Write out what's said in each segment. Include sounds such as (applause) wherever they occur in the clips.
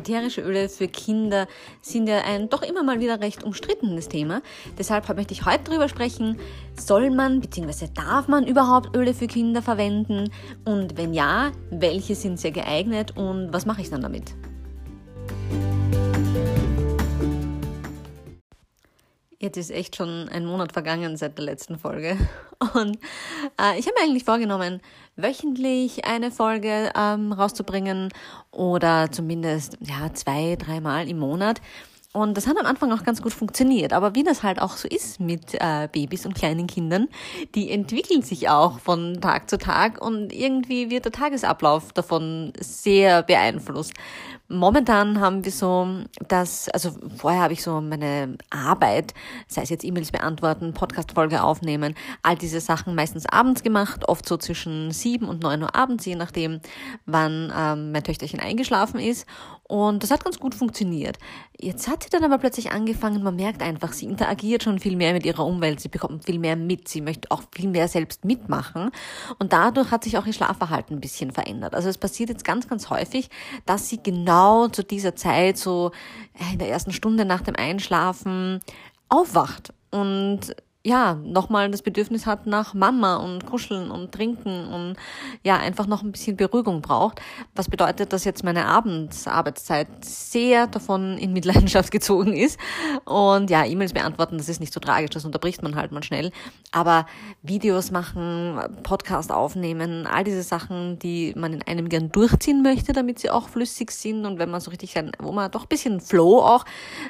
Ätherische Öle für Kinder sind ja ein doch immer mal wieder recht umstrittenes Thema. Deshalb möchte ich heute darüber sprechen, soll man bzw. darf man überhaupt Öle für Kinder verwenden? Und wenn ja, welche sind sehr geeignet und was mache ich dann damit? Jetzt ist echt schon ein Monat vergangen seit der letzten Folge. (laughs) Und äh, ich habe mir eigentlich vorgenommen, wöchentlich eine Folge ähm, rauszubringen oder zumindest ja, zwei, dreimal im Monat. Und das hat am Anfang auch ganz gut funktioniert. Aber wie das halt auch so ist mit äh, Babys und kleinen Kindern, die entwickeln sich auch von Tag zu Tag und irgendwie wird der Tagesablauf davon sehr beeinflusst. Momentan haben wir so dass, also vorher habe ich so meine Arbeit, sei es jetzt E-Mails beantworten, Podcast-Folge aufnehmen, all diese Sachen meistens abends gemacht, oft so zwischen sieben und neun Uhr abends, je nachdem, wann ähm, mein Töchterchen eingeschlafen ist. Und das hat ganz gut funktioniert. Jetzt hat sie dann aber plötzlich angefangen, man merkt einfach, sie interagiert schon viel mehr mit ihrer Umwelt, sie bekommt viel mehr mit, sie möchte auch viel mehr selbst mitmachen. Und dadurch hat sich auch ihr Schlafverhalten ein bisschen verändert. Also es passiert jetzt ganz, ganz häufig, dass sie genau zu dieser Zeit, so in der ersten Stunde nach dem Einschlafen, aufwacht und ja, nochmal das Bedürfnis hat nach Mama und Kuscheln und Trinken und ja, einfach noch ein bisschen Beruhigung braucht. Was bedeutet, dass jetzt meine Abendsarbeitszeit sehr davon in Mitleidenschaft (laughs) gezogen ist. Und ja, E-Mails beantworten, das ist nicht so tragisch, das unterbricht man halt mal schnell. Aber Videos machen, Podcast aufnehmen, all diese Sachen, die man in einem gern durchziehen möchte, damit sie auch flüssig sind und wenn man so richtig, wo man doch ein bisschen Flow auch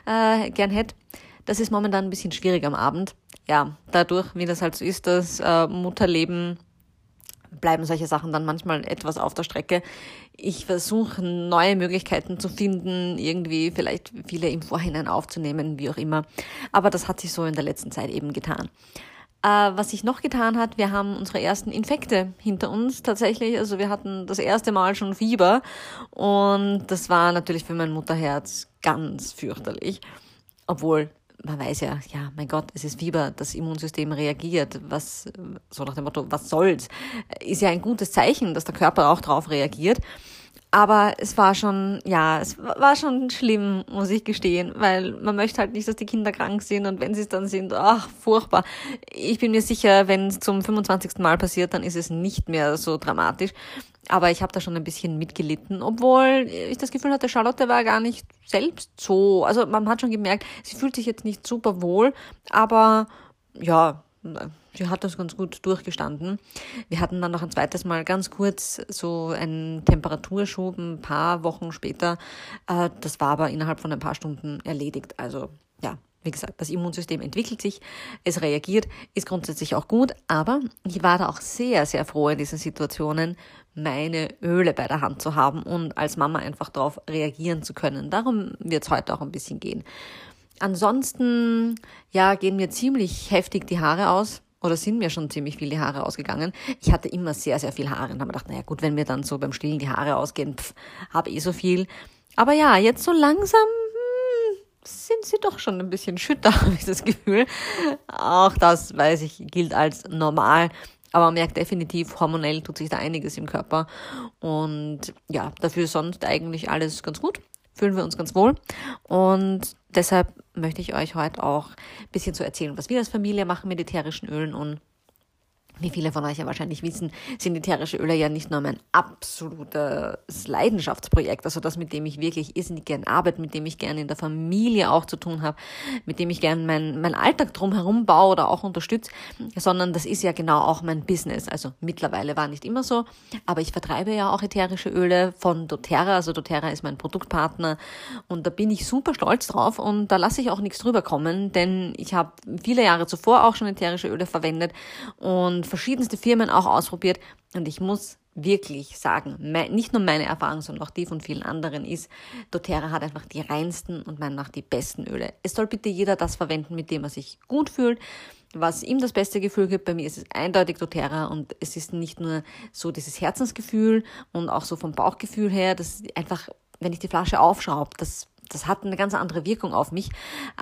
äh, gern hätte, das ist momentan ein bisschen schwierig am Abend. Ja, dadurch, wie das halt so ist, das äh, Mutterleben bleiben solche Sachen dann manchmal etwas auf der Strecke. Ich versuche neue Möglichkeiten zu finden, irgendwie vielleicht viele im Vorhinein aufzunehmen, wie auch immer. Aber das hat sich so in der letzten Zeit eben getan. Äh, was sich noch getan hat, wir haben unsere ersten Infekte hinter uns tatsächlich. Also wir hatten das erste Mal schon Fieber und das war natürlich für mein Mutterherz ganz fürchterlich. Obwohl man weiß ja, ja, mein Gott, es ist Fieber, das Immunsystem reagiert, was, so nach dem Motto, was soll's, ist ja ein gutes Zeichen, dass der Körper auch drauf reagiert. Aber es war schon, ja, es war schon schlimm, muss ich gestehen, weil man möchte halt nicht, dass die Kinder krank sind und wenn sie es dann sind, ach, furchtbar. Ich bin mir sicher, wenn es zum 25. Mal passiert, dann ist es nicht mehr so dramatisch. Aber ich habe da schon ein bisschen mitgelitten, obwohl ich das Gefühl hatte, Charlotte war gar nicht selbst so. Also man hat schon gemerkt, sie fühlt sich jetzt nicht super wohl, aber ja, sie hat das ganz gut durchgestanden. Wir hatten dann noch ein zweites Mal ganz kurz so einen Temperaturschub, ein paar Wochen später. Äh, das war aber innerhalb von ein paar Stunden erledigt. Also ja, wie gesagt, das Immunsystem entwickelt sich, es reagiert, ist grundsätzlich auch gut, aber ich war da auch sehr, sehr froh in diesen Situationen, meine Öle bei der Hand zu haben und als Mama einfach darauf reagieren zu können. Darum wird es heute auch ein bisschen gehen. Ansonsten, ja, gehen mir ziemlich heftig die Haare aus oder sind mir schon ziemlich viele Haare ausgegangen. Ich hatte immer sehr, sehr viel Haare und habe gedacht, naja gut, wenn mir dann so beim Stillen die Haare ausgehen, pff, habe eh so viel. Aber ja, jetzt so langsam sind sie doch schon ein bisschen schütter, (laughs) habe ich das Gefühl. Auch das, weiß ich, gilt als normal. Aber man merkt definitiv, hormonell tut sich da einiges im Körper. Und ja, dafür sonst eigentlich alles ganz gut. Fühlen wir uns ganz wohl. Und deshalb möchte ich euch heute auch ein bisschen zu erzählen, was wir als Familie machen mit ätherischen Ölen und wie viele von euch ja wahrscheinlich wissen, sind ätherische Öle ja nicht nur mein absolutes Leidenschaftsprojekt, also das, mit dem ich wirklich irrsinnig gern arbeite, mit dem ich gerne in der Familie auch zu tun habe, mit dem ich gern mein, mein Alltag drumherum baue oder auch unterstütze, sondern das ist ja genau auch mein Business. Also mittlerweile war nicht immer so, aber ich vertreibe ja auch ätherische Öle von doTERRA, also doTERRA ist mein Produktpartner und da bin ich super stolz drauf und da lasse ich auch nichts drüber kommen, denn ich habe viele Jahre zuvor auch schon ätherische Öle verwendet und verschiedenste Firmen auch ausprobiert und ich muss wirklich sagen, nicht nur meine Erfahrung, sondern auch die von vielen anderen ist, doTERRA hat einfach die reinsten und meiner nach die besten Öle. Es soll bitte jeder das verwenden, mit dem er sich gut fühlt, was ihm das beste Gefühl gibt. Bei mir ist es eindeutig doTERRA und es ist nicht nur so dieses Herzensgefühl und auch so vom Bauchgefühl her, dass einfach, wenn ich die Flasche aufschraube, das das hat eine ganz andere Wirkung auf mich,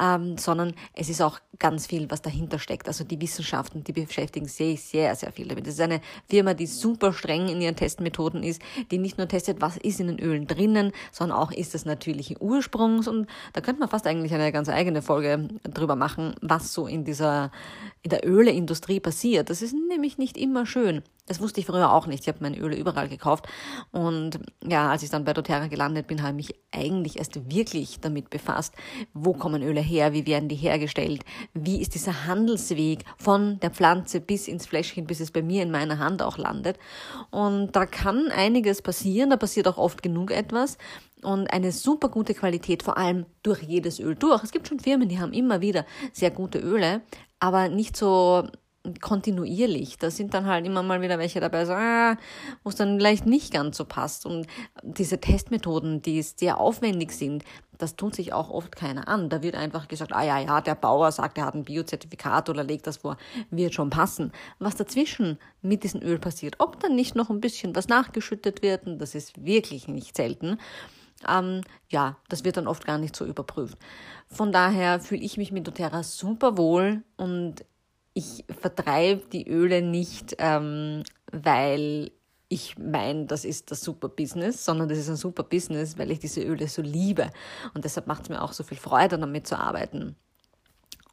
ähm, sondern es ist auch ganz viel, was dahinter steckt. Also die Wissenschaften, die beschäftigen sich sehr, sehr viel damit. Das ist eine Firma, die super streng in ihren Testmethoden ist, die nicht nur testet, was ist in den Ölen drinnen, sondern auch ist das natürliche Ursprungs. Und da könnte man fast eigentlich eine ganz eigene Folge drüber machen, was so in dieser, in der Öleindustrie passiert. Das ist nämlich nicht immer schön. Das wusste ich früher auch nicht. Ich habe meine Öle überall gekauft. Und ja, als ich dann bei doTERRA gelandet bin, habe ich mich eigentlich erst wirklich damit befasst, wo kommen Öle her, wie werden die hergestellt, wie ist dieser Handelsweg von der Pflanze bis ins Fläschchen, bis es bei mir in meiner Hand auch landet. Und da kann einiges passieren, da passiert auch oft genug etwas und eine super gute Qualität, vor allem durch jedes Öl durch. Es gibt schon Firmen, die haben immer wieder sehr gute Öle, aber nicht so kontinuierlich. Da sind dann halt immer mal wieder welche dabei, so, ah, wo es dann vielleicht nicht ganz so passt. Und diese Testmethoden, die sehr aufwendig sind, das tut sich auch oft keiner an. Da wird einfach gesagt, ah ja, ja, der Bauer sagt, er hat ein Biozertifikat oder legt das vor, wird schon passen. Was dazwischen mit diesem Öl passiert, ob dann nicht noch ein bisschen was nachgeschüttet wird, und das ist wirklich nicht selten, ähm, ja, das wird dann oft gar nicht so überprüft. Von daher fühle ich mich mit doTERRA super wohl und ich vertreibe die Öle nicht, ähm, weil ich meine, das ist das super Business, sondern das ist ein super Business, weil ich diese Öle so liebe. Und deshalb macht es mir auch so viel Freude, damit zu arbeiten.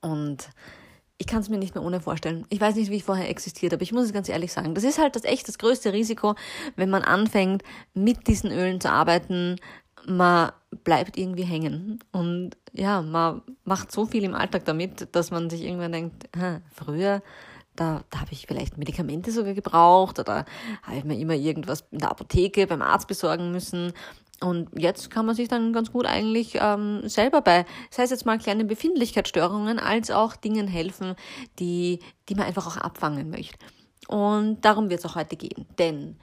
Und ich kann es mir nicht mehr ohne vorstellen. Ich weiß nicht, wie ich vorher existiert, aber ich muss es ganz ehrlich sagen. Das ist halt das echt das größte Risiko, wenn man anfängt, mit diesen Ölen zu arbeiten, man bleibt irgendwie hängen und ja, man macht so viel im Alltag damit, dass man sich irgendwann denkt, früher, da, da habe ich vielleicht Medikamente sogar gebraucht oder habe ich mir immer irgendwas in der Apotheke beim Arzt besorgen müssen. Und jetzt kann man sich dann ganz gut eigentlich ähm, selber bei, sei es jetzt mal kleine Befindlichkeitsstörungen, als auch Dingen helfen, die, die man einfach auch abfangen möchte. Und darum wird es auch heute gehen. Denn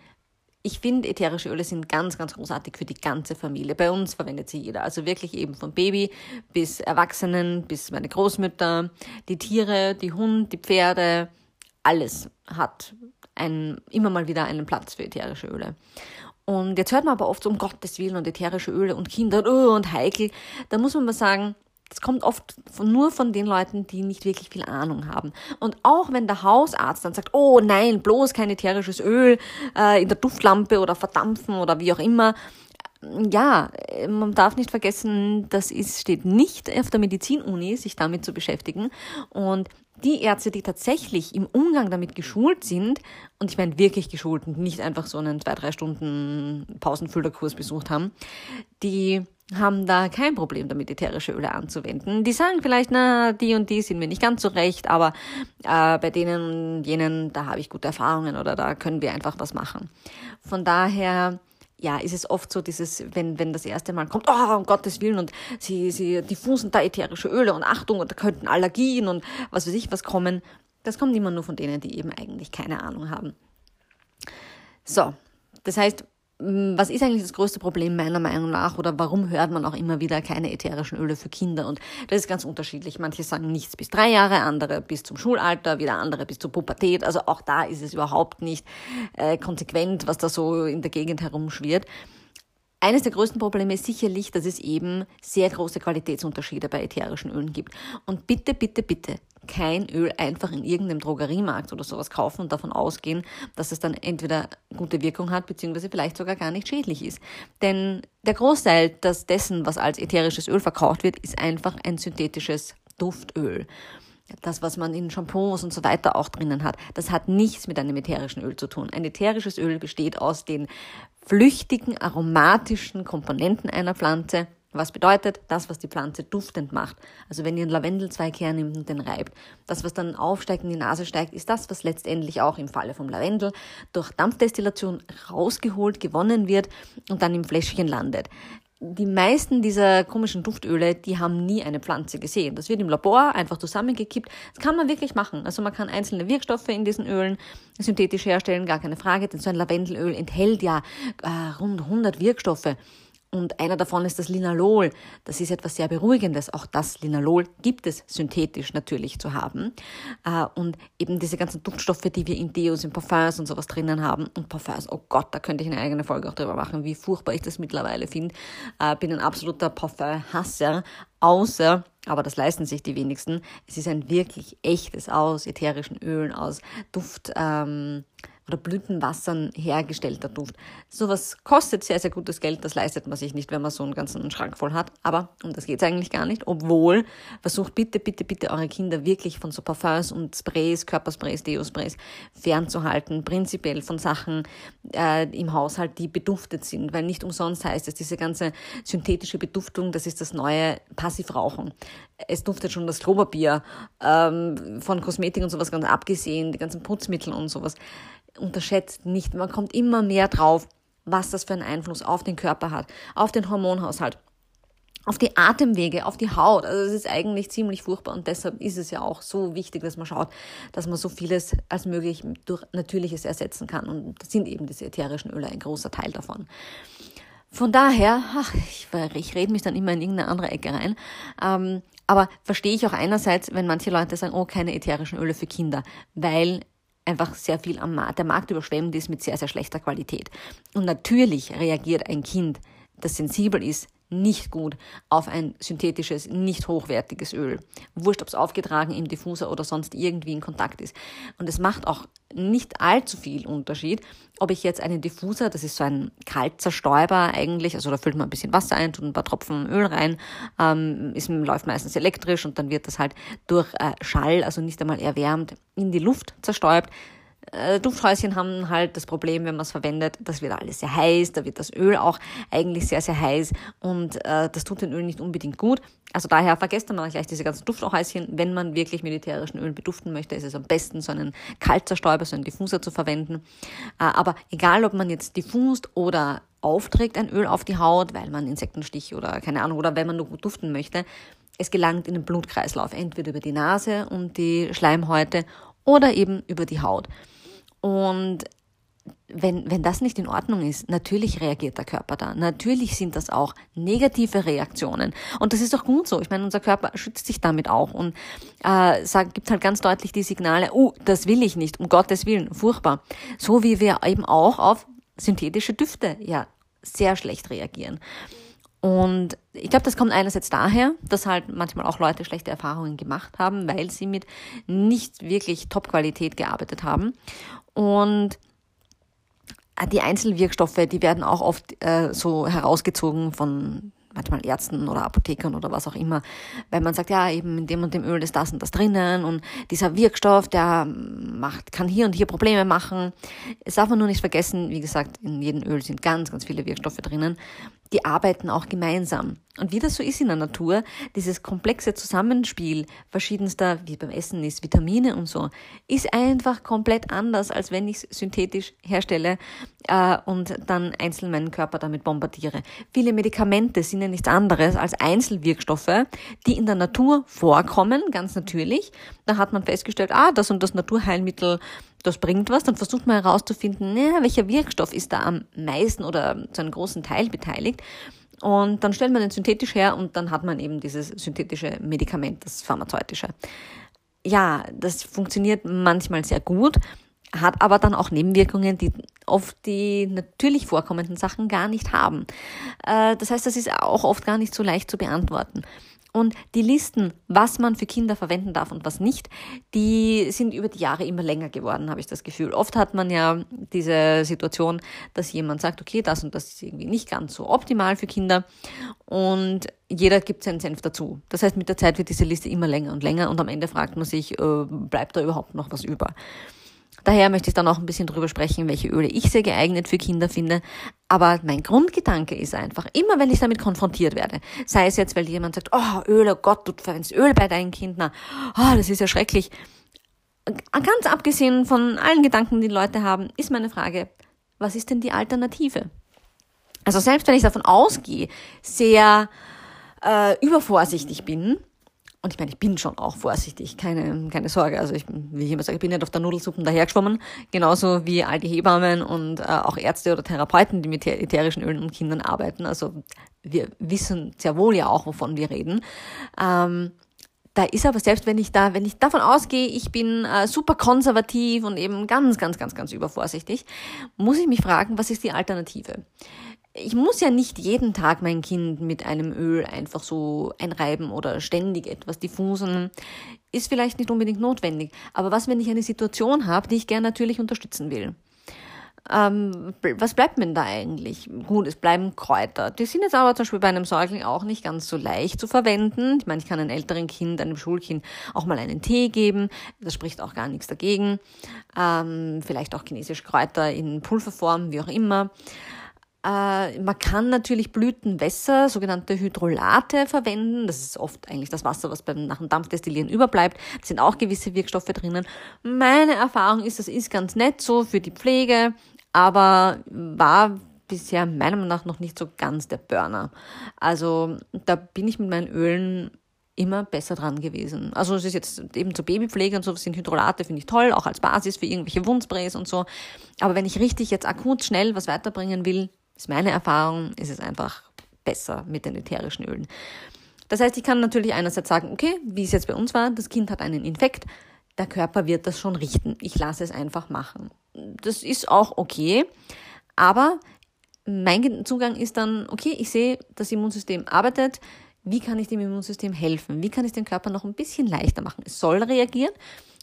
ich finde, ätherische Öle sind ganz, ganz großartig für die ganze Familie. Bei uns verwendet sie jeder. Also wirklich eben vom Baby bis Erwachsenen, bis meine Großmütter, die Tiere, die Hund, die Pferde, alles hat ein, immer mal wieder einen Platz für ätherische Öle. Und jetzt hört man aber oft so um Gottes Willen und ätherische Öle und Kinder oh, und heikel. Da muss man mal sagen, das kommt oft von, nur von den Leuten, die nicht wirklich viel Ahnung haben. Und auch wenn der Hausarzt dann sagt, oh nein, bloß kein ätherisches Öl äh, in der Duftlampe oder verdampfen oder wie auch immer, ja, man darf nicht vergessen, das ist, steht nicht auf der Medizinuni, sich damit zu beschäftigen. Und die Ärzte, die tatsächlich im Umgang damit geschult sind, und ich meine wirklich geschult und nicht einfach so einen zwei, drei Stunden Pausenfüllerkurs besucht haben, die haben da kein Problem damit, ätherische Öle anzuwenden. Die sagen vielleicht, na, die und die sind mir nicht ganz so recht, aber äh, bei denen und jenen, da habe ich gute Erfahrungen oder da können wir einfach was machen. Von daher, ja, ist es oft so dieses, wenn, wenn das erste Mal kommt, oh, um Gottes Willen, und sie, sie diffusen da ätherische Öle und Achtung, und da könnten Allergien und was weiß ich was kommen. Das kommt immer nur von denen, die eben eigentlich keine Ahnung haben. So, das heißt, was ist eigentlich das größte Problem meiner Meinung nach oder warum hört man auch immer wieder keine ätherischen Öle für Kinder? Und das ist ganz unterschiedlich. Manche sagen nichts bis drei Jahre, andere bis zum Schulalter, wieder andere bis zur Pubertät. Also auch da ist es überhaupt nicht äh, konsequent, was da so in der Gegend herumschwirrt. Eines der größten Probleme ist sicherlich, dass es eben sehr große Qualitätsunterschiede bei ätherischen Ölen gibt. Und bitte, bitte, bitte kein Öl einfach in irgendeinem Drogeriemarkt oder sowas kaufen und davon ausgehen, dass es dann entweder gute Wirkung hat, beziehungsweise vielleicht sogar gar nicht schädlich ist. Denn der Großteil des dessen, was als ätherisches Öl verkauft wird, ist einfach ein synthetisches Duftöl das, was man in Shampoos und so weiter auch drinnen hat, das hat nichts mit einem ätherischen Öl zu tun. Ein ätherisches Öl besteht aus den flüchtigen, aromatischen Komponenten einer Pflanze. Was bedeutet, das, was die Pflanze duftend macht. Also wenn ihr einen Lavendelzweig hernimmt und den reibt, das, was dann aufsteigt in die Nase steigt, ist das, was letztendlich auch im Falle vom Lavendel durch Dampfdestillation rausgeholt, gewonnen wird und dann im Fläschchen landet die meisten dieser komischen Duftöle, die haben nie eine Pflanze gesehen. Das wird im Labor einfach zusammengekippt. Das kann man wirklich machen. Also man kann einzelne Wirkstoffe in diesen Ölen synthetisch herstellen, gar keine Frage, denn so ein Lavendelöl enthält ja äh, rund 100 Wirkstoffe. Und einer davon ist das Linalol. Das ist etwas sehr Beruhigendes. Auch das Linalol gibt es synthetisch natürlich zu haben. Äh, und eben diese ganzen Duftstoffe, die wir in Deos, in Parfums und sowas drinnen haben. Und Parfums, oh Gott, da könnte ich eine eigene Folge auch drüber machen, wie furchtbar ich das mittlerweile finde. Äh, bin ein absoluter Parfum-Hasser. Außer, aber das leisten sich die wenigsten, es ist ein wirklich echtes aus ätherischen Ölen, aus Duft, ähm, oder Blütenwassern hergestellter Duft. Sowas kostet sehr, sehr gutes Geld, das leistet man sich nicht, wenn man so einen ganzen Schrank voll hat. Aber um das geht es eigentlich gar nicht. Obwohl, versucht bitte, bitte, bitte eure Kinder wirklich von so Parfums und Sprays, Körpersprays, Deo-Sprays fernzuhalten. Prinzipiell von Sachen äh, im Haushalt, die beduftet sind. Weil nicht umsonst heißt es, diese ganze synthetische Beduftung, das ist das neue Passivrauchen. Es duftet schon das Klopapier, ähm, von Kosmetik und sowas ganz abgesehen, die ganzen Putzmittel und sowas unterschätzt nicht. Man kommt immer mehr drauf, was das für einen Einfluss auf den Körper hat, auf den Hormonhaushalt, auf die Atemwege, auf die Haut. Also es ist eigentlich ziemlich furchtbar und deshalb ist es ja auch so wichtig, dass man schaut, dass man so vieles als möglich durch Natürliches ersetzen kann. Und das sind eben diese ätherischen Öle ein großer Teil davon. Von daher, ach, ich, ich rede mich dann immer in irgendeine andere Ecke rein. Ähm, aber verstehe ich auch einerseits, wenn manche Leute sagen, oh, keine ätherischen Öle für Kinder, weil einfach sehr viel am Markt, der Markt überschwemmt ist mit sehr, sehr schlechter Qualität. Und natürlich reagiert ein Kind, das sensibel ist, nicht gut auf ein synthetisches, nicht hochwertiges Öl. Wurscht, ob es aufgetragen im Diffuser oder sonst irgendwie in Kontakt ist. Und es macht auch nicht allzu viel Unterschied, ob ich jetzt einen Diffuser, das ist so ein Kaltzerstäuber eigentlich, also da füllt man ein bisschen Wasser ein, tut ein paar Tropfen Öl rein, ähm, ist, läuft meistens elektrisch und dann wird das halt durch äh, Schall, also nicht einmal erwärmt, in die Luft zerstäubt. Äh, Dufthäuschen haben halt das Problem, wenn man es verwendet, das wird alles sehr heiß, da wird das Öl auch eigentlich sehr, sehr heiß und äh, das tut den Öl nicht unbedingt gut. Also daher vergesst man gleich diese ganzen Dufthäuschen. Wenn man wirklich mit ätherischen Ölen beduften möchte, ist es am besten, so einen Kaltzerstäuber, so einen Diffuser zu verwenden. Äh, aber egal, ob man jetzt diffust oder aufträgt ein Öl auf die Haut, weil man Insektenstich oder keine Ahnung, oder wenn man nur gut duften möchte, es gelangt in den Blutkreislauf, entweder über die Nase und die Schleimhäute oder eben über die Haut. Und wenn, wenn das nicht in Ordnung ist, natürlich reagiert der Körper da. Natürlich sind das auch negative Reaktionen. Und das ist doch gut so. Ich meine, unser Körper schützt sich damit auch und äh, sagt, gibt halt ganz deutlich die Signale, oh, das will ich nicht, um Gottes Willen, furchtbar. So wie wir eben auch auf synthetische Düfte ja sehr schlecht reagieren. Und ich glaube, das kommt einerseits daher, dass halt manchmal auch Leute schlechte Erfahrungen gemacht haben, weil sie mit nicht wirklich Top-Qualität gearbeitet haben. Und die Einzelwirkstoffe, die werden auch oft äh, so herausgezogen von manchmal Ärzten oder Apothekern oder was auch immer, weil man sagt, ja, eben in dem und dem Öl ist das und das drinnen und dieser Wirkstoff, der macht, kann hier und hier Probleme machen. Es darf man nur nicht vergessen, wie gesagt, in jedem Öl sind ganz, ganz viele Wirkstoffe drinnen die arbeiten auch gemeinsam. Und wie das so ist in der Natur, dieses komplexe Zusammenspiel verschiedenster, wie beim Essen ist, Vitamine und so, ist einfach komplett anders, als wenn ich es synthetisch herstelle äh, und dann einzeln meinen Körper damit bombardiere. Viele Medikamente sind ja nichts anderes als Einzelwirkstoffe, die in der Natur vorkommen, ganz natürlich. Da hat man festgestellt, ah, das und das Naturheilmittel das bringt was, dann versucht man herauszufinden, naja, welcher Wirkstoff ist da am meisten oder zu einem großen Teil beteiligt. Und dann stellt man den synthetisch her und dann hat man eben dieses synthetische Medikament, das pharmazeutische. Ja, das funktioniert manchmal sehr gut, hat aber dann auch Nebenwirkungen, die oft die natürlich vorkommenden Sachen gar nicht haben. Äh, das heißt, das ist auch oft gar nicht so leicht zu beantworten. Und die Listen, was man für Kinder verwenden darf und was nicht, die sind über die Jahre immer länger geworden, habe ich das Gefühl. Oft hat man ja diese Situation, dass jemand sagt, okay, das und das ist irgendwie nicht ganz so optimal für Kinder und jeder gibt seinen Senf dazu. Das heißt, mit der Zeit wird diese Liste immer länger und länger und am Ende fragt man sich, äh, bleibt da überhaupt noch was über? Daher möchte ich dann auch ein bisschen drüber sprechen, welche Öle ich sehr geeignet für Kinder finde. Aber mein Grundgedanke ist einfach, immer wenn ich damit konfrontiert werde, sei es jetzt, weil jemand sagt, oh, Öl, oh Gott, du verwendest Öl bei deinen Kindern, oh, das ist ja schrecklich. Ganz abgesehen von allen Gedanken, die Leute haben, ist meine Frage, was ist denn die Alternative? Also selbst wenn ich davon ausgehe, sehr äh, übervorsichtig bin, Und ich meine, ich bin schon auch vorsichtig, keine, keine Sorge. Also ich, wie ich immer sage, ich bin nicht auf der Nudelsuppen dahergeschwommen. Genauso wie all die Hebammen und äh, auch Ärzte oder Therapeuten, die mit ätherischen Ölen und Kindern arbeiten. Also wir wissen sehr wohl ja auch, wovon wir reden. Ähm, da ist aber selbst wenn ich da, wenn ich davon ausgehe, ich bin äh, super konservativ und eben ganz, ganz, ganz, ganz übervorsichtig, muss ich mich fragen, was ist die Alternative? Ich muss ja nicht jeden Tag mein Kind mit einem Öl einfach so einreiben oder ständig etwas diffusen. Ist vielleicht nicht unbedingt notwendig. Aber was, wenn ich eine Situation habe, die ich gern natürlich unterstützen will? Ähm, was bleibt mir da eigentlich? Gut, es bleiben Kräuter. Die sind jetzt aber zum Beispiel bei einem Säugling auch nicht ganz so leicht zu verwenden. Ich meine, ich kann einem älteren Kind, einem Schulkind auch mal einen Tee geben. Das spricht auch gar nichts dagegen. Ähm, vielleicht auch chinesische Kräuter in Pulverform, wie auch immer. Äh, man kann natürlich Blütenwässer, sogenannte Hydrolate, verwenden. Das ist oft eigentlich das Wasser, was beim nach dem Dampfdestillieren überbleibt. Da sind auch gewisse Wirkstoffe drinnen. Meine Erfahrung ist, das ist ganz nett so für die Pflege, aber war bisher meiner Meinung nach noch nicht so ganz der Burner. Also da bin ich mit meinen Ölen immer besser dran gewesen. Also es ist jetzt eben zur Babypflege und so sind Hydrolate, finde ich toll, auch als Basis für irgendwelche Wundsprays und so. Aber wenn ich richtig jetzt akut schnell was weiterbringen will, ist meine Erfahrung, ist es einfach besser mit den ätherischen Ölen. Das heißt, ich kann natürlich einerseits sagen, okay, wie es jetzt bei uns war, das Kind hat einen Infekt, der Körper wird das schon richten. Ich lasse es einfach machen. Das ist auch okay, aber mein Zugang ist dann, okay, ich sehe, das Immunsystem arbeitet, wie kann ich dem Immunsystem helfen? Wie kann ich den Körper noch ein bisschen leichter machen? Es soll reagieren,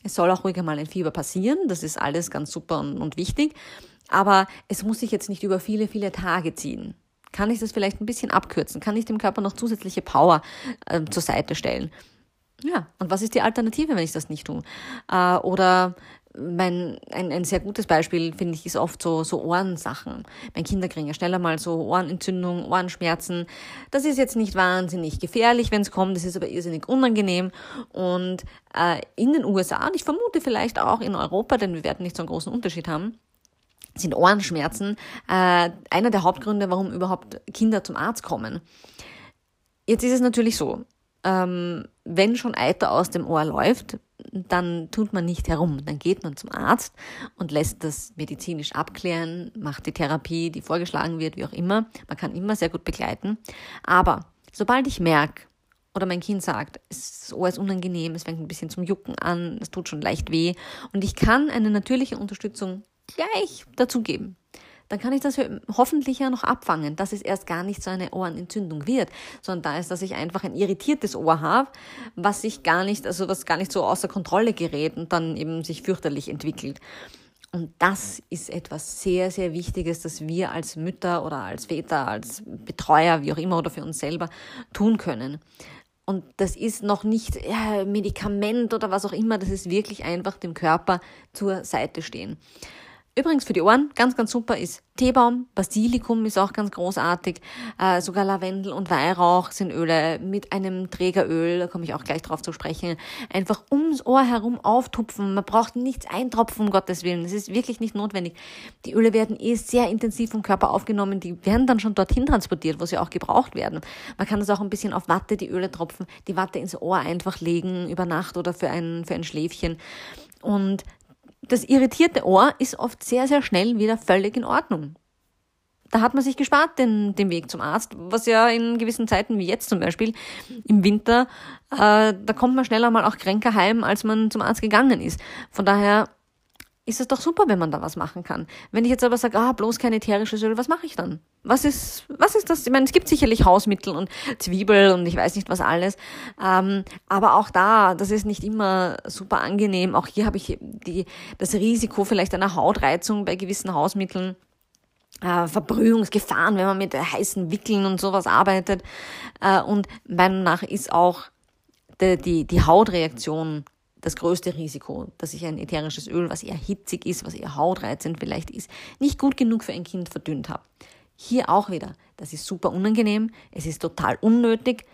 es soll auch ruhig mal ein Fieber passieren, das ist alles ganz super und, und wichtig, aber es muss sich jetzt nicht über viele, viele Tage ziehen. Kann ich das vielleicht ein bisschen abkürzen? Kann ich dem Körper noch zusätzliche Power äh, zur Seite stellen? Ja, und was ist die Alternative, wenn ich das nicht tue? Äh, oder mein, ein, ein sehr gutes Beispiel, finde ich, ist oft so, so Ohrensachen. Mein Kinder kriegen ja schneller mal so Ohrenentzündung, Ohrenschmerzen. Das ist jetzt nicht wahnsinnig gefährlich, wenn es kommt, das ist aber irrsinnig unangenehm. Und äh, in den USA, und ich vermute vielleicht auch in Europa, denn wir werden nicht so einen großen Unterschied haben, sind Ohrenschmerzen äh, einer der Hauptgründe, warum überhaupt Kinder zum Arzt kommen. Jetzt ist es natürlich so, ähm, wenn schon Eiter aus dem Ohr läuft, dann tut man nicht herum. Dann geht man zum Arzt und lässt das medizinisch abklären, macht die Therapie, die vorgeschlagen wird, wie auch immer. Man kann immer sehr gut begleiten. Aber sobald ich merke, oder mein Kind sagt, das Ohr ist unangenehm, es fängt ein bisschen zum Jucken an, es tut schon leicht weh und ich kann eine natürliche Unterstützung gleich dazugeben. Dann kann ich das hoffentlich ja noch abfangen, dass es erst gar nicht so eine Ohrenentzündung wird, sondern da ist, dass ich einfach ein irritiertes Ohr habe, was sich gar nicht, also was gar nicht so außer Kontrolle gerät und dann eben sich fürchterlich entwickelt. Und das ist etwas sehr, sehr Wichtiges, das wir als Mütter oder als Väter, als Betreuer, wie auch immer, oder für uns selber tun können. Und das ist noch nicht ja, Medikament oder was auch immer, das ist wirklich einfach dem Körper zur Seite stehen. Übrigens für die Ohren ganz, ganz super ist Teebaum, Basilikum ist auch ganz großartig, äh, sogar Lavendel und Weihrauch sind Öle mit einem Trägeröl, da komme ich auch gleich drauf zu sprechen, einfach ums Ohr herum auftupfen. Man braucht nichts eintropfen, um Gottes Willen. Das ist wirklich nicht notwendig. Die Öle werden eh sehr intensiv vom Körper aufgenommen, die werden dann schon dorthin transportiert, wo sie auch gebraucht werden. Man kann das auch ein bisschen auf Watte, die Öle tropfen, die Watte ins Ohr einfach legen über Nacht oder für ein, für ein Schläfchen. Und das irritierte Ohr ist oft sehr, sehr schnell wieder völlig in Ordnung. Da hat man sich gespart, den, den Weg zum Arzt, was ja in gewissen Zeiten wie jetzt zum Beispiel im Winter, äh, da kommt man schneller mal auch kränker heim, als man zum Arzt gegangen ist. Von daher ist es doch super, wenn man da was machen kann. Wenn ich jetzt aber sage, ah, bloß kein ätherisches Öl, was mache ich dann? Was ist, was ist das? Ich meine, es gibt sicherlich Hausmittel und Zwiebel und ich weiß nicht was alles. Ähm, aber auch da, das ist nicht immer super angenehm. Auch hier habe ich die, das Risiko vielleicht einer Hautreizung bei gewissen Hausmitteln. Äh, Verbrühungsgefahren, wenn man mit heißen Wickeln und sowas arbeitet. Äh, und meiner nach ist auch die, die, die Hautreaktion das größte Risiko, dass ich ein ätherisches Öl, was eher hitzig ist, was eher hautreizend vielleicht ist, nicht gut genug für ein Kind verdünnt habe. Hier auch wieder, das ist super unangenehm, es ist total unnötig,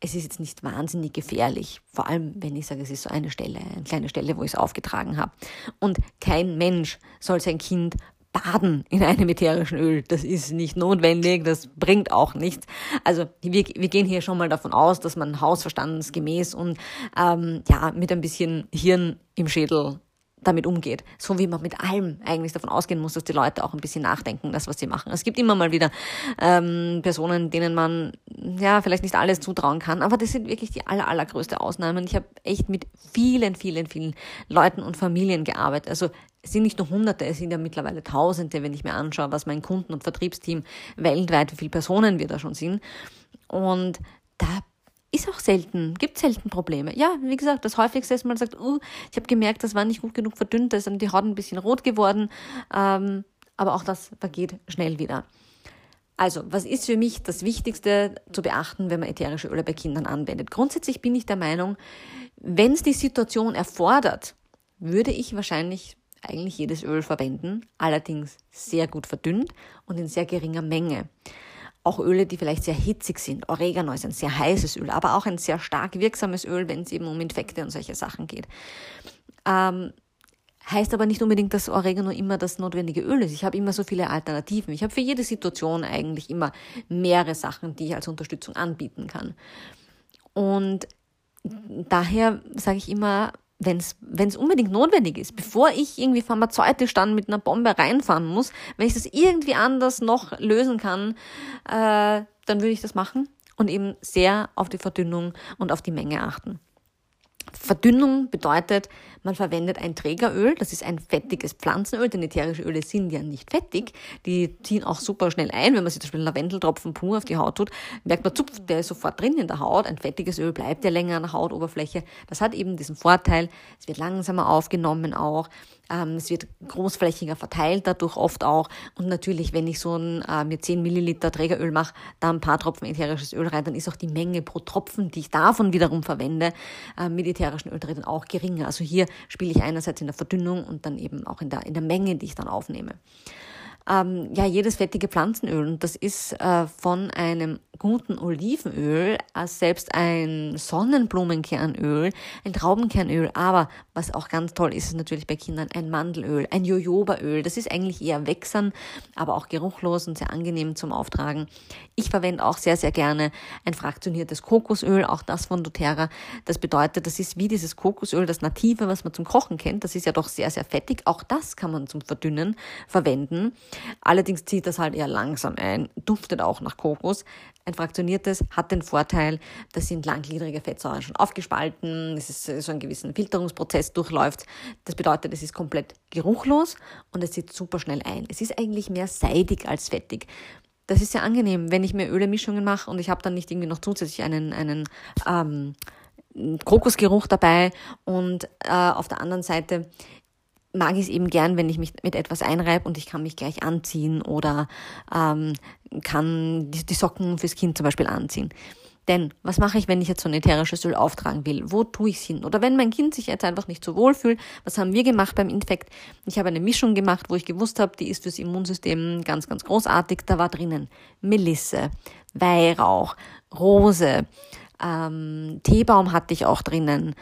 es ist jetzt nicht wahnsinnig gefährlich, vor allem wenn ich sage, es ist so eine Stelle, eine kleine Stelle, wo ich es aufgetragen habe. Und kein Mensch soll sein Kind baden in einem ätherischen Öl. Das ist nicht notwendig, das bringt auch nichts. Also wir, wir gehen hier schon mal davon aus, dass man hausverstandesgemäß und ähm, ja mit ein bisschen Hirn im Schädel damit umgeht. So wie man mit allem eigentlich davon ausgehen muss, dass die Leute auch ein bisschen nachdenken, das, was sie machen. Es gibt immer mal wieder ähm, Personen, denen man ja vielleicht nicht alles zutrauen kann, aber das sind wirklich die aller, allergrößte Ausnahmen. Ich habe echt mit vielen, vielen, vielen Leuten und Familien gearbeitet. Also es sind nicht nur Hunderte, es sind ja mittlerweile Tausende, wenn ich mir anschaue, was mein Kunden- und Vertriebsteam weltweit, wie viele Personen wir da schon sind. Und da ist auch selten, gibt selten Probleme. Ja, wie gesagt, das häufigste ist, man sagt, uh, ich habe gemerkt, das war nicht gut genug verdünnt, da ist dann die Haut ein bisschen rot geworden, ähm, aber auch das vergeht schnell wieder. Also, was ist für mich das Wichtigste zu beachten, wenn man ätherische Öle bei Kindern anwendet? Grundsätzlich bin ich der Meinung, wenn es die Situation erfordert, würde ich wahrscheinlich eigentlich jedes Öl verwenden, allerdings sehr gut verdünnt und in sehr geringer Menge auch Öle, die vielleicht sehr hitzig sind. Oregano ist ein sehr heißes Öl, aber auch ein sehr stark wirksames Öl, wenn es eben um Infekte und solche Sachen geht. Ähm, heißt aber nicht unbedingt, dass Oregano immer das notwendige Öl ist. Ich habe immer so viele Alternativen. Ich habe für jede Situation eigentlich immer mehrere Sachen, die ich als Unterstützung anbieten kann. Und daher sage ich immer, wenn es unbedingt notwendig ist, bevor ich irgendwie pharmazeutisch dann mit einer Bombe reinfahren muss, wenn ich das irgendwie anders noch lösen kann, äh, dann würde ich das machen und eben sehr auf die Verdünnung und auf die Menge achten. Verdünnung bedeutet, man verwendet ein Trägeröl, das ist ein fettiges Pflanzenöl, denn ätherische Öle sind ja nicht fettig, die ziehen auch super schnell ein. Wenn man sich zum Beispiel Lavendeltropfen pur auf die Haut tut, merkt man, zupft, der ist sofort drin in der Haut. Ein fettiges Öl bleibt ja länger an der Hautoberfläche. Das hat eben diesen Vorteil, es wird langsamer aufgenommen auch. Ähm, es wird großflächiger verteilt, dadurch oft auch. Und natürlich, wenn ich so ein äh, mir 10 Milliliter Trägeröl mache, da ein paar Tropfen ätherisches Öl rein, dann ist auch die Menge pro Tropfen, die ich davon wiederum verwende, äh, mit ätherischen Ölträgern auch geringer. Also hier spiele ich einerseits in der Verdünnung und dann eben auch in der, in der Menge, die ich dann aufnehme ähm, ja, jedes fettige Pflanzenöl. Und das ist äh, von einem guten Olivenöl, als selbst ein Sonnenblumenkernöl, ein Traubenkernöl. Aber was auch ganz toll ist, ist natürlich bei Kindern ein Mandelöl, ein Jojobaöl. Das ist eigentlich eher wächsern, aber auch geruchlos und sehr angenehm zum Auftragen. Ich verwende auch sehr, sehr gerne ein fraktioniertes Kokosöl, auch das von doTERRA. Das bedeutet, das ist wie dieses Kokosöl, das native, was man zum Kochen kennt. Das ist ja doch sehr, sehr fettig. Auch das kann man zum Verdünnen verwenden. Allerdings zieht das halt eher langsam ein, duftet auch nach Kokos. Ein fraktioniertes hat den Vorteil, da sind langgliedrige Fettsäuren schon aufgespalten, es ist so einen gewissen Filterungsprozess durchläuft. Das bedeutet, es ist komplett geruchlos und es zieht super schnell ein. Es ist eigentlich mehr seidig als fettig. Das ist sehr angenehm, wenn ich mir Ölemischungen mache und ich habe dann nicht irgendwie noch zusätzlich einen, einen ähm, Kokosgeruch dabei und äh, auf der anderen Seite mag ich es eben gern, wenn ich mich mit etwas einreibe und ich kann mich gleich anziehen oder ähm, kann die, die Socken fürs Kind zum Beispiel anziehen. Denn was mache ich, wenn ich jetzt so ein ätherisches Öl auftragen will? Wo tue ich es hin? Oder wenn mein Kind sich jetzt einfach nicht so wohl fühlt, was haben wir gemacht beim Infekt? Ich habe eine Mischung gemacht, wo ich gewusst habe, die ist fürs Immunsystem ganz, ganz großartig. Da war drinnen Melisse, Weihrauch, Rose, ähm, Teebaum hatte ich auch drinnen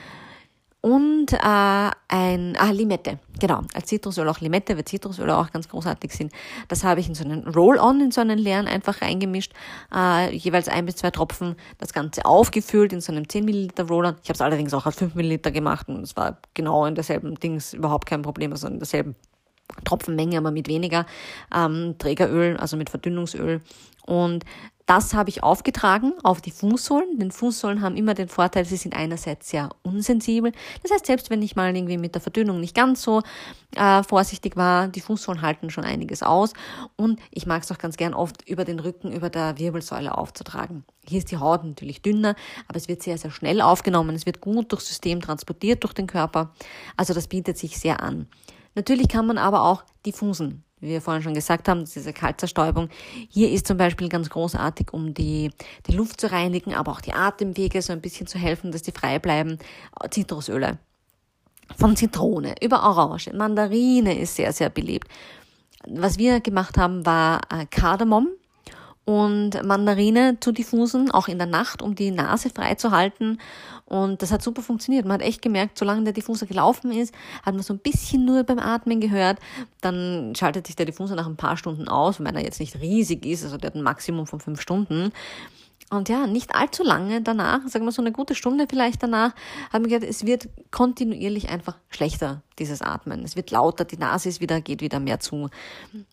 und äh, ein ah, Limette, genau, als Zitrusöl auch Limette, weil Zitrusöle auch ganz großartig sind. Das habe ich in so einen Roll-On, in so einen leeren einfach reingemischt, äh, jeweils ein bis zwei Tropfen, das Ganze aufgefüllt in so einem 10 Milliliter Roller. Ich habe es allerdings auch auf 5 Milliliter gemacht und es war genau in derselben Dings, überhaupt kein Problem, also in derselben Tropfenmenge, aber mit weniger ähm, Trägeröl, also mit Verdünnungsöl. Und das habe ich aufgetragen auf die Fußsohlen. Denn Fußsohlen haben immer den Vorteil, sie sind einerseits sehr unsensibel. Das heißt, selbst wenn ich mal irgendwie mit der Verdünnung nicht ganz so äh, vorsichtig war, die Fußsohlen halten schon einiges aus. Und ich mag es auch ganz gern oft über den Rücken, über der Wirbelsäule aufzutragen. Hier ist die Haut natürlich dünner, aber es wird sehr, sehr schnell aufgenommen. Es wird gut durchs System transportiert durch den Körper. Also das bietet sich sehr an. Natürlich kann man aber auch diffusen wie wir vorhin schon gesagt haben, diese Kaltzerstäubung. Hier ist zum Beispiel ganz großartig, um die, die Luft zu reinigen, aber auch die Atemwege so ein bisschen zu helfen, dass die frei bleiben. Zitrusöle. Von Zitrone über Orange. Mandarine ist sehr, sehr beliebt. Was wir gemacht haben, war äh, Kardamom und Mandarine zu diffusen, auch in der Nacht, um die Nase frei zu halten. Und das hat super funktioniert. Man hat echt gemerkt, solange der Diffuser gelaufen ist, hat man so ein bisschen nur beim Atmen gehört. Dann schaltet sich der Diffuser nach ein paar Stunden aus, wenn er jetzt nicht riesig ist, also der hat ein Maximum von fünf Stunden. Und ja, nicht allzu lange danach, sagen wir so eine gute Stunde vielleicht danach, haben wir gehört, es wird kontinuierlich einfach schlechter, dieses Atmen. Es wird lauter, die Nase ist wieder, geht wieder mehr zu.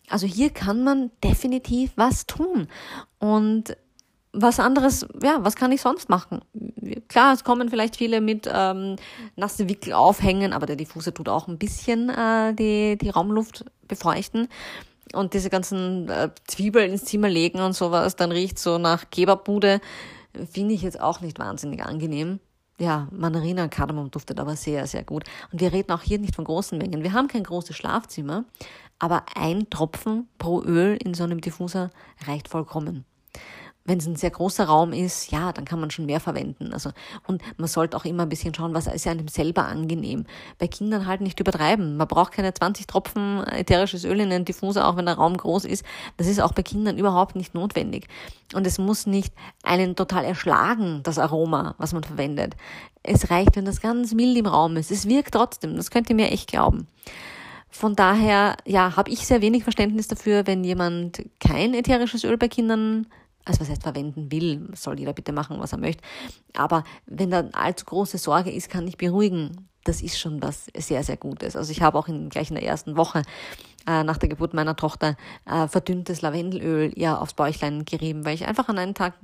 Also hier kann man definitiv was tun. Und was anderes, ja, was kann ich sonst machen? Klar, es kommen vielleicht viele mit ähm, nasse Wickel aufhängen, aber der Diffuser tut auch ein bisschen äh, die, die Raumluft befeuchten und diese ganzen äh, Zwiebeln ins Zimmer legen und sowas, dann riecht so nach Kebabbude, finde ich jetzt auch nicht wahnsinnig angenehm. Ja, Mandarina und Kardamom duftet aber sehr, sehr gut. Und wir reden auch hier nicht von großen Mengen. Wir haben kein großes Schlafzimmer, aber ein Tropfen pro Öl in so einem Diffuser reicht vollkommen wenn es ein sehr großer Raum ist, ja, dann kann man schon mehr verwenden. Also, und man sollte auch immer ein bisschen schauen, was ist einem selber angenehm. Bei Kindern halt nicht übertreiben. Man braucht keine 20 Tropfen ätherisches Öl in einen Diffuser, auch wenn der Raum groß ist. Das ist auch bei Kindern überhaupt nicht notwendig. Und es muss nicht einen total erschlagen, das Aroma, was man verwendet. Es reicht, wenn das ganz mild im Raum ist. Es wirkt trotzdem. Das könnt ihr mir echt glauben. Von daher, ja, habe ich sehr wenig Verständnis dafür, wenn jemand kein ätherisches Öl bei Kindern also was heißt verwenden will, soll jeder bitte machen, was er möchte. Aber wenn da allzu große Sorge ist, kann ich beruhigen. Das ist schon was sehr, sehr Gutes. Also ich habe auch in, gleich in der ersten Woche äh, nach der Geburt meiner Tochter äh, verdünntes Lavendelöl ihr aufs Bäuchlein gerieben, weil ich einfach an einem Tag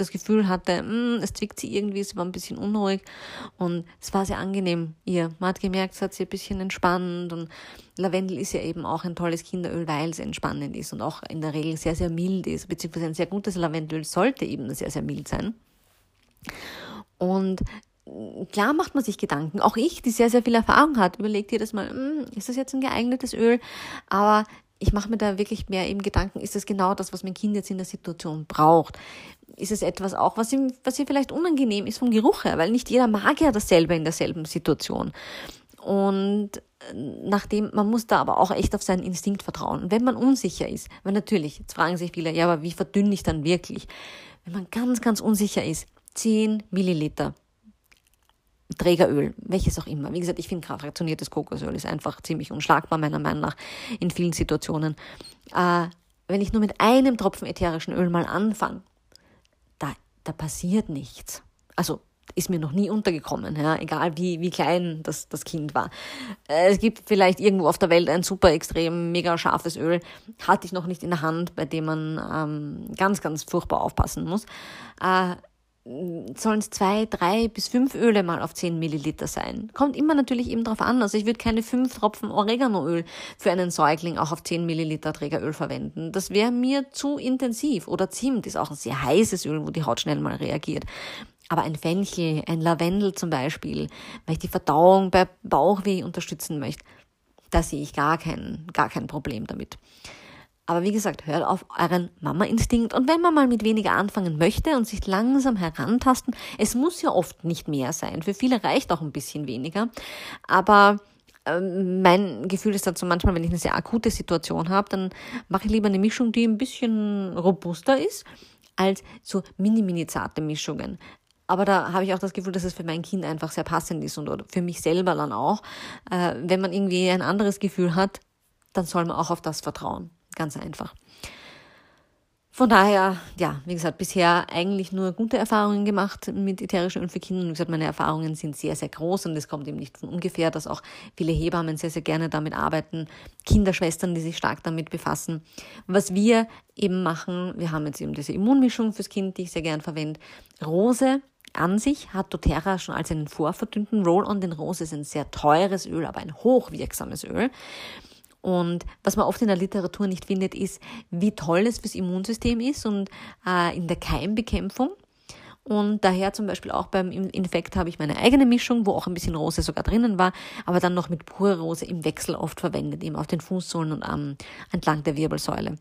das Gefühl hatte, mh, mm, es zwickt sie irgendwie, sie war ein bisschen unruhig und es war sehr angenehm ihr. Man hat gemerkt, es hat sie ein bisschen entspannt und Lavendel ist ja eben auch ein tolles Kinderöl, weil es entspannend ist und auch in der Regel sehr, sehr mild ist, beziehungsweise ein sehr gutes Lavendelöl sollte eben sehr, sehr mild sein. Und klar macht man sich Gedanken. Auch ich, die sehr, sehr viel Erfahrung hat, überlegt jedes Mal, hm, ist das jetzt ein geeignetes Öl? Aber ich mache mir da wirklich mehr eben Gedanken, ist das genau das, was mein Kind jetzt in der Situation braucht? Ist es etwas auch, was ihm, was ihm vielleicht unangenehm ist vom Geruch her, weil nicht jeder mag ja dasselbe in derselben Situation. Und äh, nachdem, man muss da aber auch echt auf seinen Instinkt vertrauen. Und wenn man unsicher ist, weil natürlich, jetzt fragen sich viele, ja, aber wie verdünne ich dann wirklich? Wenn man ganz, ganz unsicher ist, 10 Milliliter Trägeröl, welches auch immer. Wie gesagt, ich finde fraktioniertes Kokosöl ist einfach ziemlich unschlagbar, meiner Meinung nach, in vielen Situationen. Äh, wenn ich nur mit einem Tropfen ätherischen Öl mal anfange, da, da passiert nichts. Also ist mir noch nie untergekommen, ja, egal wie, wie klein das, das Kind war. Äh, es gibt vielleicht irgendwo auf der Welt ein super extrem, mega scharfes Öl, hatte ich noch nicht in der Hand, bei dem man ähm, ganz, ganz furchtbar aufpassen muss. Äh, sollen es zwei, drei bis fünf Öle mal auf zehn Milliliter sein. Kommt immer natürlich eben drauf an. Also ich würde keine fünf Tropfen Oreganoöl für einen Säugling auch auf zehn Milliliter Trägeröl verwenden. Das wäre mir zu intensiv. Oder Zimt ist auch ein sehr heißes Öl, wo die Haut schnell mal reagiert. Aber ein Fenchel, ein Lavendel zum Beispiel, weil ich die Verdauung bei Bauchweh unterstützen möchte, da sehe ich gar kein, gar kein Problem damit. Aber wie gesagt, hört auf euren Mama-Instinkt. Und wenn man mal mit weniger anfangen möchte und sich langsam herantasten, es muss ja oft nicht mehr sein. Für viele reicht auch ein bisschen weniger. Aber ähm, mein Gefühl ist dazu manchmal, wenn ich eine sehr akute Situation habe, dann mache ich lieber eine Mischung, die ein bisschen robuster ist, als so mini-mini zarte Mischungen. Aber da habe ich auch das Gefühl, dass es für mein Kind einfach sehr passend ist und für mich selber dann auch. Äh, wenn man irgendwie ein anderes Gefühl hat, dann soll man auch auf das vertrauen. Ganz einfach. Von daher, ja, wie gesagt, bisher eigentlich nur gute Erfahrungen gemacht mit ätherischen Öl für Kinder. Wie gesagt, meine Erfahrungen sind sehr, sehr groß und es kommt eben nicht von ungefähr, dass auch viele Hebammen sehr, sehr gerne damit arbeiten, Kinderschwestern, die sich stark damit befassen. Was wir eben machen, wir haben jetzt eben diese Immunmischung fürs Kind, die ich sehr gern verwende. Rose an sich hat doTERRA schon als einen vorverdünnten Roll-on. Denn Rose ist ein sehr teures Öl, aber ein hochwirksames Öl. Und was man oft in der Literatur nicht findet, ist, wie toll es fürs Immunsystem ist und äh, in der Keimbekämpfung. Und daher zum Beispiel auch beim Infekt habe ich meine eigene Mischung, wo auch ein bisschen Rose sogar drinnen war, aber dann noch mit pure Rose im Wechsel oft verwendet, eben auf den Fußsohlen und ähm, entlang der Wirbelsäule.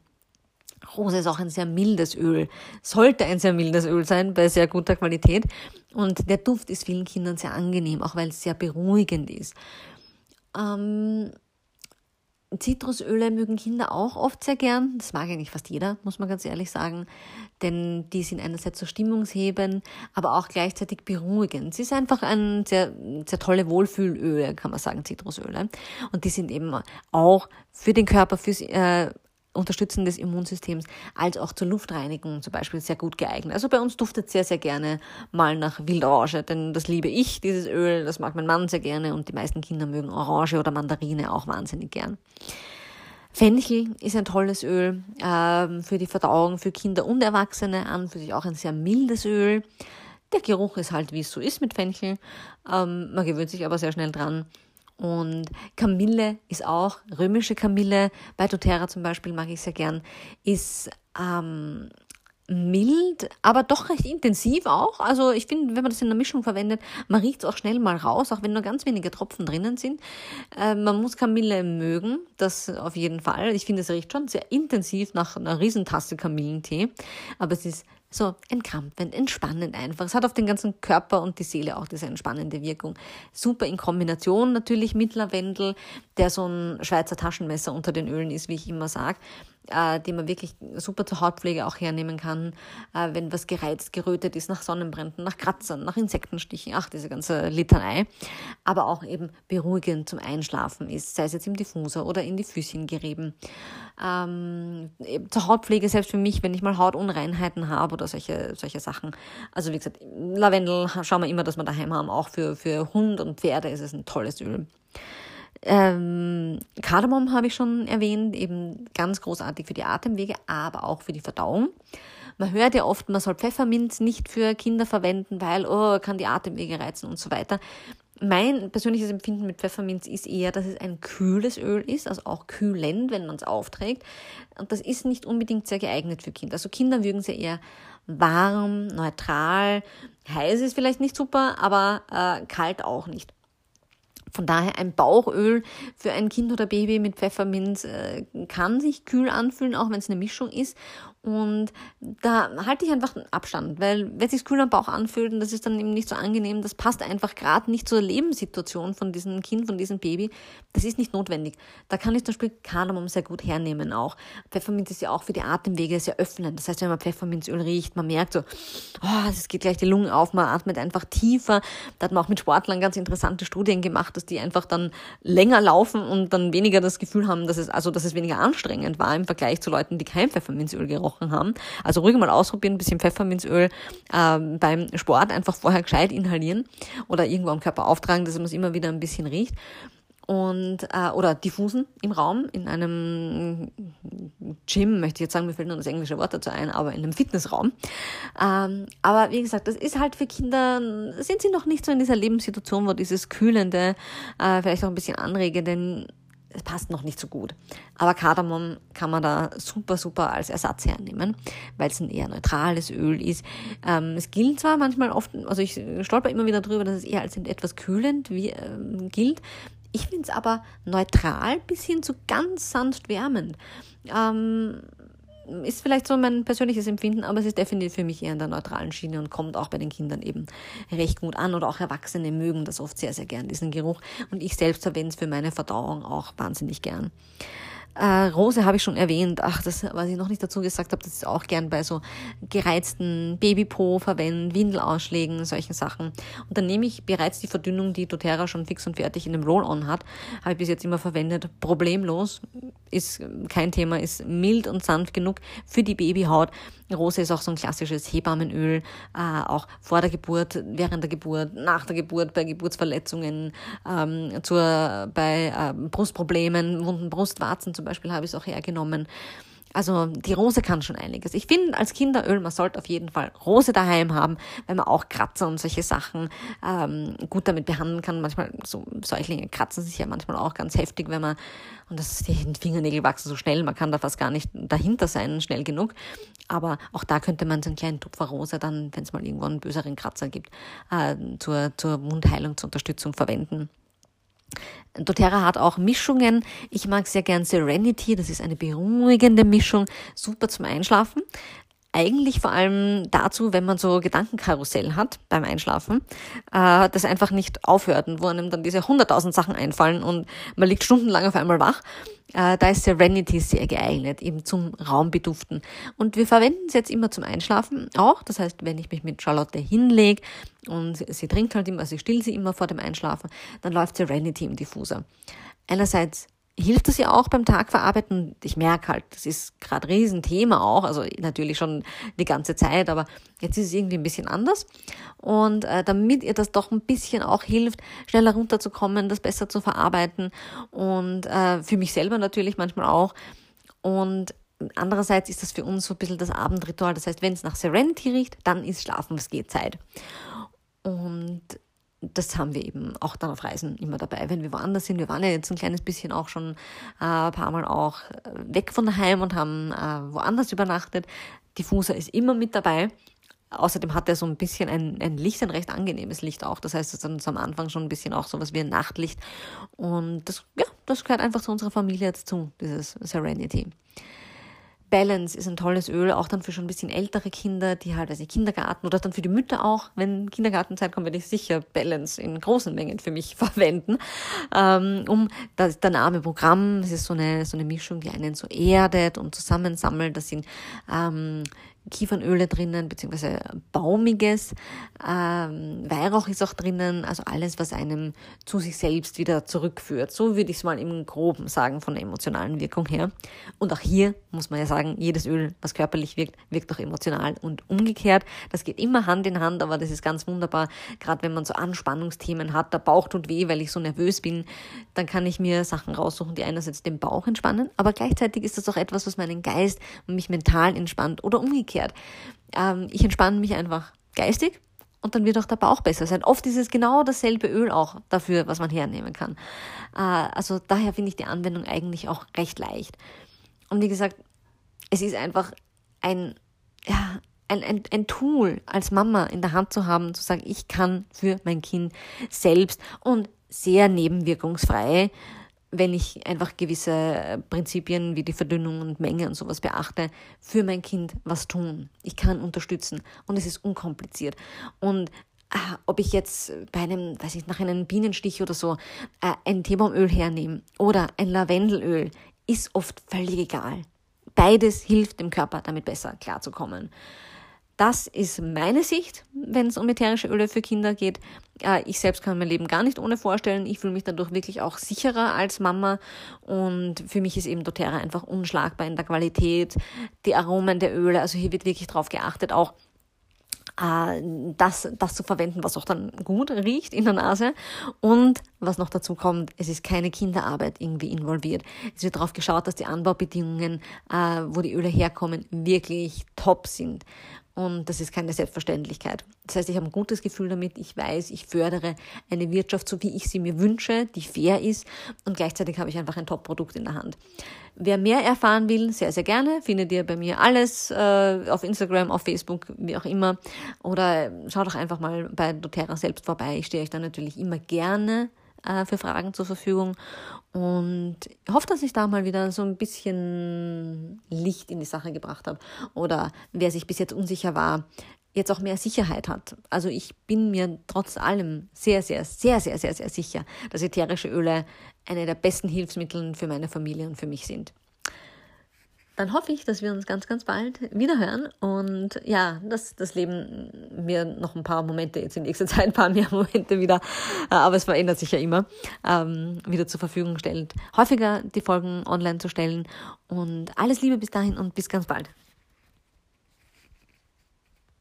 Rose ist auch ein sehr mildes Öl, sollte ein sehr mildes Öl sein, bei sehr guter Qualität. Und der Duft ist vielen Kindern sehr angenehm, auch weil es sehr beruhigend ist. Ähm, Zitrusöle mögen Kinder auch oft sehr gern. Das mag eigentlich fast jeder, muss man ganz ehrlich sagen. Denn die sind einerseits so stimmungshebend, aber auch gleichzeitig beruhigend. Sie ist einfach ein sehr, sehr tolle Wohlfühlöle, kann man sagen, Zitrusöle. Und die sind eben auch für den Körper, fürs äh, Unterstützen des Immunsystems, als auch zur Luftreinigung zum Beispiel sehr gut geeignet. Also bei uns duftet sehr, sehr gerne mal nach Wildorange, denn das liebe ich, dieses Öl, das mag mein Mann sehr gerne und die meisten Kinder mögen Orange oder Mandarine auch wahnsinnig gern. Fenchel ist ein tolles Öl äh, für die Verdauung für Kinder und Erwachsene, an für sich auch ein sehr mildes Öl. Der Geruch ist halt, wie es so ist mit Fenchel. Ähm, man gewöhnt sich aber sehr schnell dran. Und Kamille ist auch, römische Kamille, bei doTERRA zum Beispiel mag ich sehr gern, ist ähm, mild, aber doch recht intensiv auch. Also ich finde, wenn man das in der Mischung verwendet, man riecht es auch schnell mal raus, auch wenn nur ganz wenige Tropfen drinnen sind. Äh, man muss Kamille mögen, das auf jeden Fall. Ich finde, es riecht schon sehr intensiv nach einer Riesentasse Kamillentee, aber es ist so entkrampfend, entspannend einfach. Es hat auf den ganzen Körper und die Seele auch diese entspannende Wirkung. Super in Kombination natürlich mit Lavendel, der so ein Schweizer Taschenmesser unter den Ölen ist, wie ich immer sage äh, die man wirklich super zur Hautpflege auch hernehmen kann, äh, wenn was gereizt, gerötet ist nach Sonnenbränden, nach Kratzern, nach Insektenstichen, ach, diese ganze Litanei, aber auch eben beruhigend zum Einschlafen ist, sei es jetzt im Diffuser oder in die Füßchen gerieben. Ähm, zur Hautpflege, selbst für mich, wenn ich mal Hautunreinheiten habe oder solche, solche Sachen. Also wie gesagt, Lavendel schauen wir immer, dass wir daheim haben, auch für, für Hund und Pferde ist es ein tolles Öl. Ähm, Kardamom habe ich schon erwähnt, eben ganz großartig für die Atemwege, aber auch für die Verdauung. Man hört ja oft, man soll Pfefferminz nicht für Kinder verwenden, weil, oh, kann die Atemwege reizen und so weiter. Mein persönliches Empfinden mit Pfefferminz ist eher, dass es ein kühles Öl ist, also auch kühlend, wenn man es aufträgt. Und das ist nicht unbedingt sehr geeignet für Kinder. Also Kinder mögen sie eher warm, neutral. Heiß ist vielleicht nicht super, aber äh, kalt auch nicht. Von daher ein Bauchöl für ein Kind oder Baby mit Pfefferminz äh, kann sich kühl anfühlen, auch wenn es eine Mischung ist. Und da halte ich einfach Abstand, weil wenn sich kühl am Bauch anfühlt und das ist dann eben nicht so angenehm, das passt einfach gerade nicht zur Lebenssituation von diesem Kind, von diesem Baby. Das ist nicht notwendig. Da kann ich zum Beispiel Kardamom sehr gut hernehmen auch. Pfefferminz ist ja auch für die Atemwege sehr öffnend. Das heißt, wenn man Pfefferminzöl riecht, man merkt so, oh, es geht gleich die Lungen auf, man atmet einfach tiefer. Da hat man auch mit Sportlern ganz interessante Studien gemacht, dass die einfach dann länger laufen und dann weniger das Gefühl haben, dass es, also, dass es weniger anstrengend war im Vergleich zu Leuten, die kein Pfefferminzöl gerochen gesprochen haben. Also ruhig mal ausprobieren, ein bisschen Pfefferminzöl ähm, beim Sport einfach vorher gescheit inhalieren oder irgendwo am Körper auftragen, dass man es immer wieder ein bisschen riecht und äh, oder diffusen im Raum in einem Gym möchte ich jetzt sagen mir fällt nur das englische Wort dazu ein aber in einem Fitnessraum ähm, aber wie gesagt das ist halt für Kinder sind sie noch nicht so in dieser Lebenssituation wo dieses kühlende äh, vielleicht auch ein bisschen anregende es passt noch nicht so gut. Aber Kardamom kann man da super, super als Ersatz hernehmen, weil es ein eher neutrales Öl ist. Ähm, es gilt zwar manchmal oft, also ich stolper immer wieder drüber, dass es eher als etwas kühlend wie, ähm, gilt. Ich finde es aber neutral bis hin zu ganz sanft wärmend. Ähm, ist vielleicht so mein persönliches Empfinden, aber es ist definitiv für mich eher in der neutralen Schiene und kommt auch bei den Kindern eben recht gut an. Oder auch Erwachsene mögen das oft sehr, sehr gern, diesen Geruch. Und ich selbst verwende es für meine Verdauung auch wahnsinnig gern. Äh, Rose habe ich schon erwähnt. Ach, das, was ich noch nicht dazu gesagt habe, das ist auch gern bei so gereizten Babypo verwenden, Windelausschlägen, solchen Sachen. Und dann nehme ich bereits die Verdünnung, die doTERRA schon fix und fertig in dem Roll-On hat, habe ich bis jetzt immer verwendet. Problemlos, ist kein Thema, ist mild und sanft genug für die Babyhaut. Rose ist auch so ein klassisches Hebammenöl, äh, auch vor der Geburt, während der Geburt, nach der Geburt, bei Geburtsverletzungen, ähm, zur, bei äh, Brustproblemen, wunden Brustwarzen zum Beispiel habe ich es auch hergenommen. Also die Rose kann schon einiges. Ich finde als Kinderöl, man sollte auf jeden Fall Rose daheim haben, weil man auch Kratzer und solche Sachen ähm, gut damit behandeln kann. Manchmal, so Säuglinge kratzen sich ja manchmal auch ganz heftig, wenn man, und das, die Fingernägel wachsen so schnell, man kann da fast gar nicht dahinter sein, schnell genug. Aber auch da könnte man so einen kleinen Tupfer Rose dann, wenn es mal irgendwo einen böseren Kratzer gibt, äh, zur, zur Wundheilung, zur Unterstützung verwenden doTERRA hat auch Mischungen. Ich mag sehr gern Serenity, das ist eine beruhigende Mischung, super zum Einschlafen. Eigentlich vor allem dazu, wenn man so Gedankenkarussell hat beim Einschlafen, äh, das einfach nicht aufhört und wo einem dann diese hunderttausend Sachen einfallen und man liegt stundenlang auf einmal wach. Äh, da ist Serenity sehr geeignet, eben zum Raumbeduften. Und wir verwenden es jetzt immer zum Einschlafen auch. Das heißt, wenn ich mich mit Charlotte hinlege und sie trinkt halt immer, also ich still sie immer vor dem Einschlafen, dann läuft Serenity im Diffuser. Einerseits hilft das ja auch beim Tagverarbeiten. Ich merke halt, das ist gerade ein Riesenthema auch, also natürlich schon die ganze Zeit, aber jetzt ist es irgendwie ein bisschen anders. Und äh, damit ihr das doch ein bisschen auch hilft, schneller runterzukommen, das besser zu verarbeiten und äh, für mich selber natürlich manchmal auch. Und andererseits ist das für uns so ein bisschen das Abendritual. Das heißt, wenn es nach Serenity riecht, dann ist Schlafen, was geht Zeit. Und das haben wir eben auch dann auf Reisen immer dabei, wenn wir woanders sind. Wir waren ja jetzt ein kleines bisschen auch schon äh, ein paar Mal auch äh, weg von daheim und haben äh, woanders übernachtet. Diffuser ist immer mit dabei. Außerdem hat er so ein bisschen ein, ein Licht, ein recht angenehmes Licht auch. Das heißt, es ist am Anfang schon ein bisschen auch so was wie ein Nachtlicht. Und das, ja, das gehört einfach zu unserer Familie jetzt zu, dieses Serenity. Balance ist ein tolles Öl, auch dann für schon ein bisschen ältere Kinder, die halt also Kindergarten oder dann für die Mütter auch, wenn Kindergartenzeit kommt, werde ich sicher Balance in großen Mengen für mich (laughs) verwenden, ähm, um das, der Name Programm, es ist so eine, so eine Mischung, die einen so erdet und zusammensammelt, das sind ähm, Kiefernöle drinnen, beziehungsweise baumiges. Ähm, Weihrauch ist auch drinnen, also alles, was einem zu sich selbst wieder zurückführt. So würde ich es mal im Groben sagen, von der emotionalen Wirkung her. Und auch hier muss man ja sagen, jedes Öl, was körperlich wirkt, wirkt auch emotional und umgekehrt. Das geht immer Hand in Hand, aber das ist ganz wunderbar. Gerade wenn man so Anspannungsthemen hat, der Bauch tut weh, weil ich so nervös bin, dann kann ich mir Sachen raussuchen, die einerseits den Bauch entspannen, aber gleichzeitig ist das auch etwas, was meinen Geist und mich mental entspannt oder umgekehrt umgekehrt. Ähm, ich entspanne mich einfach geistig und dann wird auch der Bauch besser sein. Oft ist es genau dasselbe Öl auch dafür, was man hernehmen kann. Äh, also daher finde ich die Anwendung eigentlich auch recht leicht. Und wie gesagt, es ist einfach ein, ja, ein, ein, ein Tool als Mama in der Hand zu haben, zu sagen, ich kann für mein Kind selbst und sehr nebenwirkungsfrei wenn ich einfach gewisse Prinzipien wie die Verdünnung und Menge und sowas beachte, für mein Kind was tun. Ich kann unterstützen und es ist unkompliziert. Und äh, ob ich jetzt bei einem, weiß ich, nach einem Bienenstich oder so äh, ein Teebaumöl hernehme oder ein Lavendelöl, ist oft völlig egal. Beides hilft dem Körper, damit besser klarzukommen. Das ist meine Sicht, wenn es um ätherische Öle für Kinder geht. Äh, ich selbst kann mein Leben gar nicht ohne vorstellen. Ich fühle mich dadurch wirklich auch sicherer als Mama. Und für mich ist eben doTERRA einfach unschlagbar in der Qualität, die Aromen der Öle. Also hier wird wirklich drauf geachtet, auch äh, das, das zu verwenden, was auch dann gut riecht in der Nase. Und was noch dazu kommt, es ist keine Kinderarbeit irgendwie involviert. Es wird darauf geschaut, dass die Anbaubedingungen, äh, wo die Öle herkommen, wirklich top sind. Und das ist keine Selbstverständlichkeit. Das heißt, ich habe ein gutes Gefühl damit. Ich weiß, ich fördere eine Wirtschaft, so wie ich sie mir wünsche, die fair ist. Und gleichzeitig habe ich einfach ein Top-Produkt in der Hand. Wer mehr erfahren will, sehr, sehr gerne, findet ihr bei mir alles äh, auf Instagram, auf Facebook, wie auch immer. Oder schaut doch einfach mal bei doTERRA selbst vorbei. Ich stehe euch da natürlich immer gerne äh, für Fragen zur Verfügung und hoffe, dass ich da mal wieder so ein bisschen Licht in die Sache gebracht habe. Oder wer sich bis jetzt unsicher war, jetzt auch mehr Sicherheit hat. Also ich bin mir trotz allem sehr, sehr, sehr, sehr, sehr, sehr sicher, dass ätherische Öle eine der besten Hilfsmittel für meine Familie und für mich sind dann hoffe ich, dass wir uns ganz, ganz bald wieder hören und ja, dass das Leben mir noch ein paar Momente, jetzt in nächster Zeit ein paar mehr (laughs) Momente wieder, äh, aber es verändert sich ja immer, ähm, wieder zur Verfügung stellt, häufiger die Folgen online zu stellen und alles Liebe bis dahin und bis ganz bald.